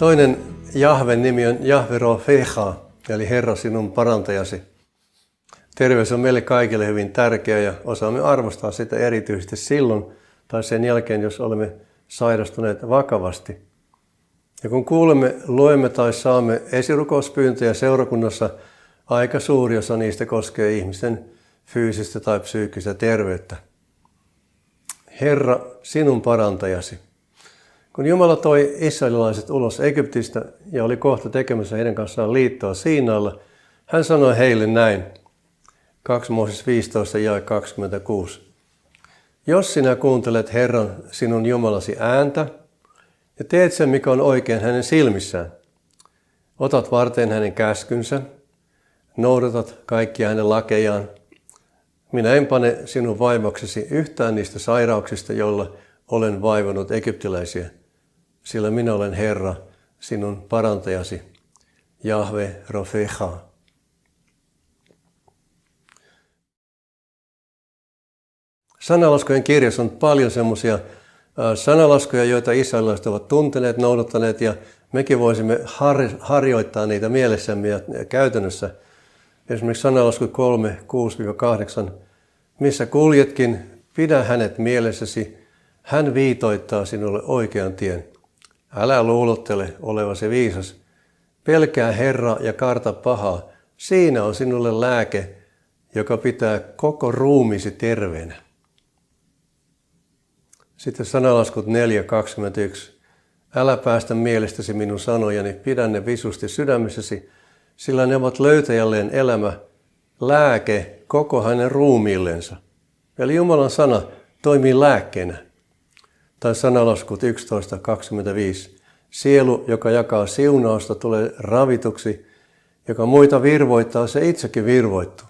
Toinen Jahven nimi on Jahve Rofecha, eli Herra sinun parantajasi. Terveys on meille kaikille hyvin tärkeä ja osaamme arvostaa sitä erityisesti silloin tai sen jälkeen, jos olemme sairastuneet vakavasti. Ja kun kuulemme, luemme tai saamme esirukouspyyntöjä seurakunnassa, aika suuri osa niistä koskee ihmisten fyysistä tai psyykkistä terveyttä. Herra, sinun parantajasi. Kun Jumala toi israelilaiset ulos Egyptistä ja oli kohta tekemässä heidän kanssaan liittoa Siinaalla, hän sanoi heille näin, 2 Mooses 15 ja 26. Jos sinä kuuntelet Herran sinun Jumalasi ääntä ja teet sen, mikä on oikein hänen silmissään, otat varten hänen käskynsä, noudatat kaikkia hänen lakejaan, minä en pane sinun vaivoksesi yhtään niistä sairauksista, joilla olen vaivannut egyptiläisiä, sillä minä olen Herra, sinun parantajasi, Jahve Rofecha. Sanalaskujen kirjassa on paljon semmoisia sanalaskuja, joita israelilaiset ovat tunteneet, noudattaneet ja mekin voisimme har- harjoittaa niitä mielessämme ja käytännössä. Esimerkiksi sanalasku 3, 6-8. Missä kuljetkin, pidä hänet mielessäsi, hän viitoittaa sinulle oikean tien. Älä luulottele olevasi viisas. Pelkää Herra ja karta pahaa. Siinä on sinulle lääke, joka pitää koko ruumisi terveenä. Sitten sanalaskut 4.21. Älä päästä mielestäsi minun sanojani, pidä ne visusti sydämessäsi, sillä ne ovat löytäjälleen elämä, lääke koko hänen ruumiillensa. Eli Jumalan sana toimii lääkkeenä. Tai sanalaskut 11.25. Sielu, joka jakaa siunausta, tulee ravituksi, joka muita virvoittaa, se itsekin virvoittuu.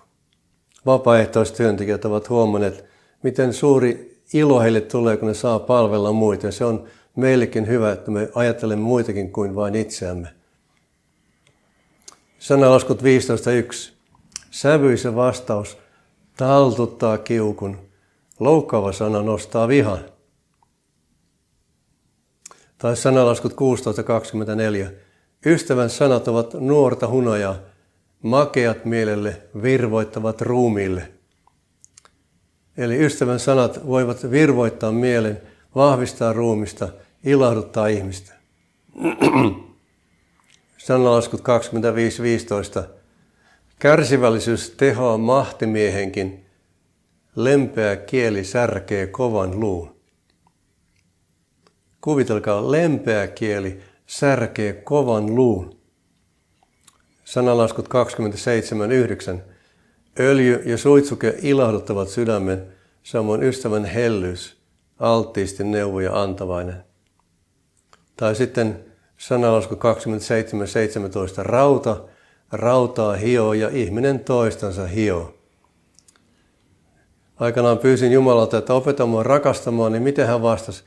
Vapaaehtoistyöntekijät ovat huomanneet, miten suuri ilo heille tulee, kun ne saa palvella muita. Ja se on meillekin hyvä, että me ajattelemme muitakin kuin vain itseämme. Sanalaskut 15.1. Sävyisen vastaus taltuttaa kiukun. Loukkaava sana nostaa vihan. Tai sanalaskut 16.24. Ystävän sanat ovat nuorta hunajaa, makeat mielelle, virvoittavat ruumiille – Eli ystävän sanat voivat virvoittaa mielen, vahvistaa ruumista, ilahduttaa ihmistä. Sanalaskut 25.15. Kärsivällisyys tehoaa mahtimiehenkin, lempeä kieli särkee kovan luun. Kuvitelkaa, lempeä kieli särkee kovan luun. Sanalaskut 27.9. Öljy ja suitsuke ilahduttavat sydämen, samoin ystävän hellyys, alttiisti neuvoja antavainen. Tai sitten sanalasku 27.17. Rauta, rautaa hio ja ihminen toistansa hio. Aikanaan pyysin Jumalalta, että opeta mua rakastamaan, niin miten hän vastasi?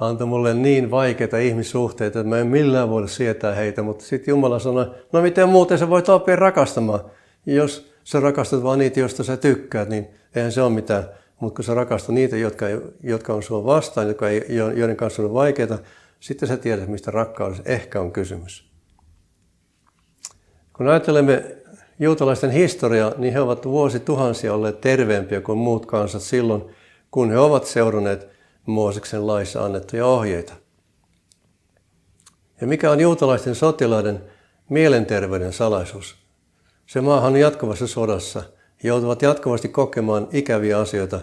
Antoi mulle niin vaikeita ihmissuhteita, että mä en millään voida sietää heitä, mutta sitten Jumala sanoi, no miten muuten sä voit oppia rakastamaan, jos sä rakastat vaan niitä, joista sä tykkäät, niin eihän se ole mitään. Mutta kun sä rakastat niitä, jotka, jotka on sua vastaan, jotka ei, joiden kanssa on vaikeita, sitten sä tiedät, mistä rakkaudessa ehkä on kysymys. Kun ajattelemme juutalaisten historiaa, niin he ovat vuosituhansia olleet terveempiä kuin muut kansat silloin, kun he ovat seuranneet Mooseksen laissa annettuja ohjeita. Ja mikä on juutalaisten sotilaiden mielenterveyden salaisuus? Se maahan on jatkuvassa sodassa. He joutuvat jatkuvasti kokemaan ikäviä asioita.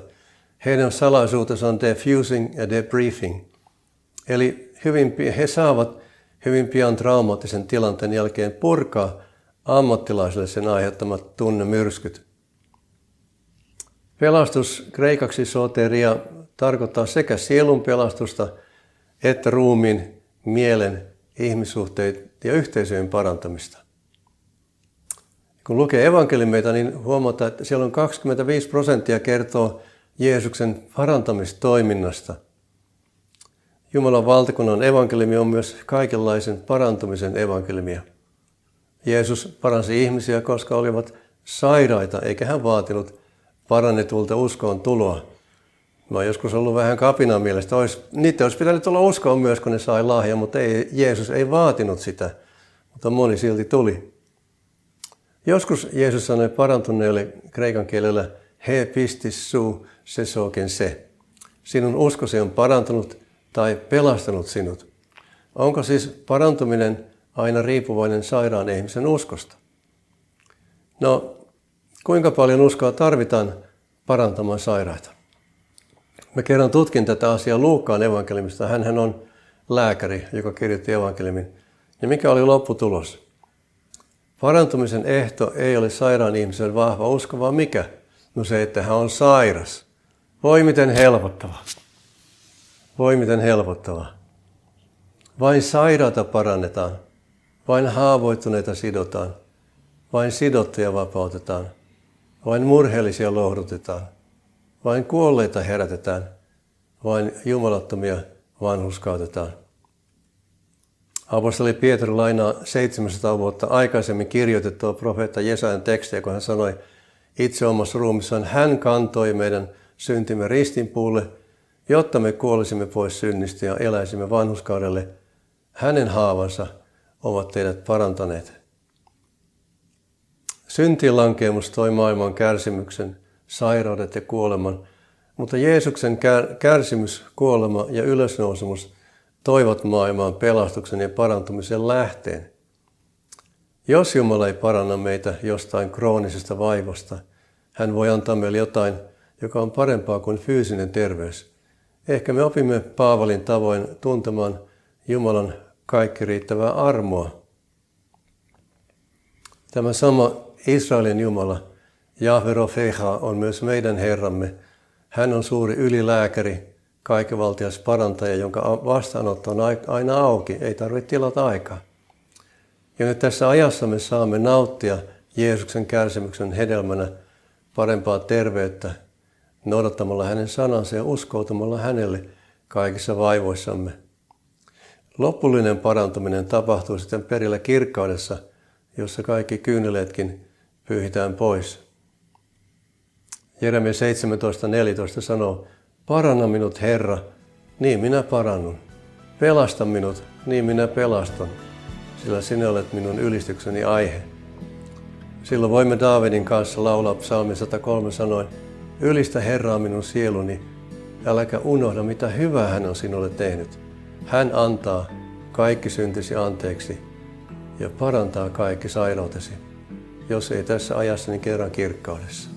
Heidän salaisuutensa on defusing ja debriefing. Eli hyvin, he saavat hyvin pian traumaattisen tilanteen jälkeen purkaa ammattilaisille sen aiheuttamat tunnemyrskyt. Pelastus kreikaksi soteria tarkoittaa sekä sielun pelastusta että ruumiin, mielen, ihmissuhteet ja yhteisöjen parantamista. Kun lukee evankeliumeita, niin huomataan, että siellä on 25 prosenttia kertoo Jeesuksen parantamistoiminnasta. Jumalan valtakunnan evankeliumi on myös kaikenlaisen parantumisen evankeliumia. Jeesus paransi ihmisiä, koska olivat sairaita, eikä hän vaatinut parannetulta uskoon tuloa. Mä oon joskus ollut vähän kapina mielestä. Ois, niitä olisi pitänyt olla uskoa myös, kun ne sai lahja, mutta ei, Jeesus ei vaatinut sitä. Mutta moni silti tuli. Joskus Jeesus sanoi parantuneelle kreikan kielellä, he pistis suu se soken se. Sinun uskosi on parantunut tai pelastanut sinut. Onko siis parantuminen aina riippuvainen sairaan ihmisen uskosta? No, kuinka paljon uskoa tarvitaan parantamaan sairaita? Mä kerran tutkin tätä asiaa Luukkaan evankeliumista. hän on lääkäri, joka kirjoitti evankeliumin. Ja mikä oli lopputulos? Parantumisen ehto ei ole sairaan ihmisen vahva usko, vaan mikä? No se, että hän on sairas. Voi miten helpottava. Voi miten helpottava. Vain sairaata parannetaan. Vain haavoittuneita sidotaan. Vain sidottuja vapautetaan. Vain murheellisia lohdutetaan. Vain kuolleita herätetään. Vain jumalattomia vanhuskautetaan. Apostoli Pietari lainaa 700 vuotta aikaisemmin kirjoitettua profeetta Jesajan tekstiä, kun hän sanoi, itse omassa ruumissaan hän kantoi meidän syntimme ristinpuulle, jotta me kuolisimme pois synnistä ja eläisimme vanhuskaudelle. Hänen haavansa ovat teidät parantaneet. Syntiin lankeemus toi maailman kärsimyksen, sairaudet ja kuoleman, mutta Jeesuksen kärsimys, kuolema ja ylösnousemus toivat maailmaan pelastuksen ja parantumisen lähteen. Jos Jumala ei paranna meitä jostain kroonisesta vaivasta, hän voi antaa meille jotain, joka on parempaa kuin fyysinen terveys. Ehkä me opimme Paavalin tavoin tuntemaan Jumalan kaikki riittävää armoa. Tämä sama Israelin Jumala, Jahve Rofeha, on myös meidän Herramme. Hän on suuri ylilääkäri, kaikenvaltias parantaja, jonka vastaanotto on aina auki, ei tarvitse tilata aikaa. Ja nyt tässä ajassa me saamme nauttia Jeesuksen kärsimyksen hedelmänä parempaa terveyttä noudattamalla hänen sanansa ja uskoutumalla hänelle kaikissa vaivoissamme. Lopullinen parantuminen tapahtuu sitten perillä kirkkaudessa, jossa kaikki kyyneleetkin pyyhitään pois. Jeremia 17.14 sanoo, Paranna minut, Herra, niin minä parannun. Pelasta minut, niin minä pelastan, sillä sinä olet minun ylistykseni aihe. Silloin voimme Daavidin kanssa laulaa psalmi 103 sanoen, Ylistä Herraa minun sieluni, äläkä unohda mitä hyvää hän on sinulle tehnyt. Hän antaa kaikki syntisi anteeksi ja parantaa kaikki sairautesi, jos ei tässä ajassa, niin kerran kirkkaudessa.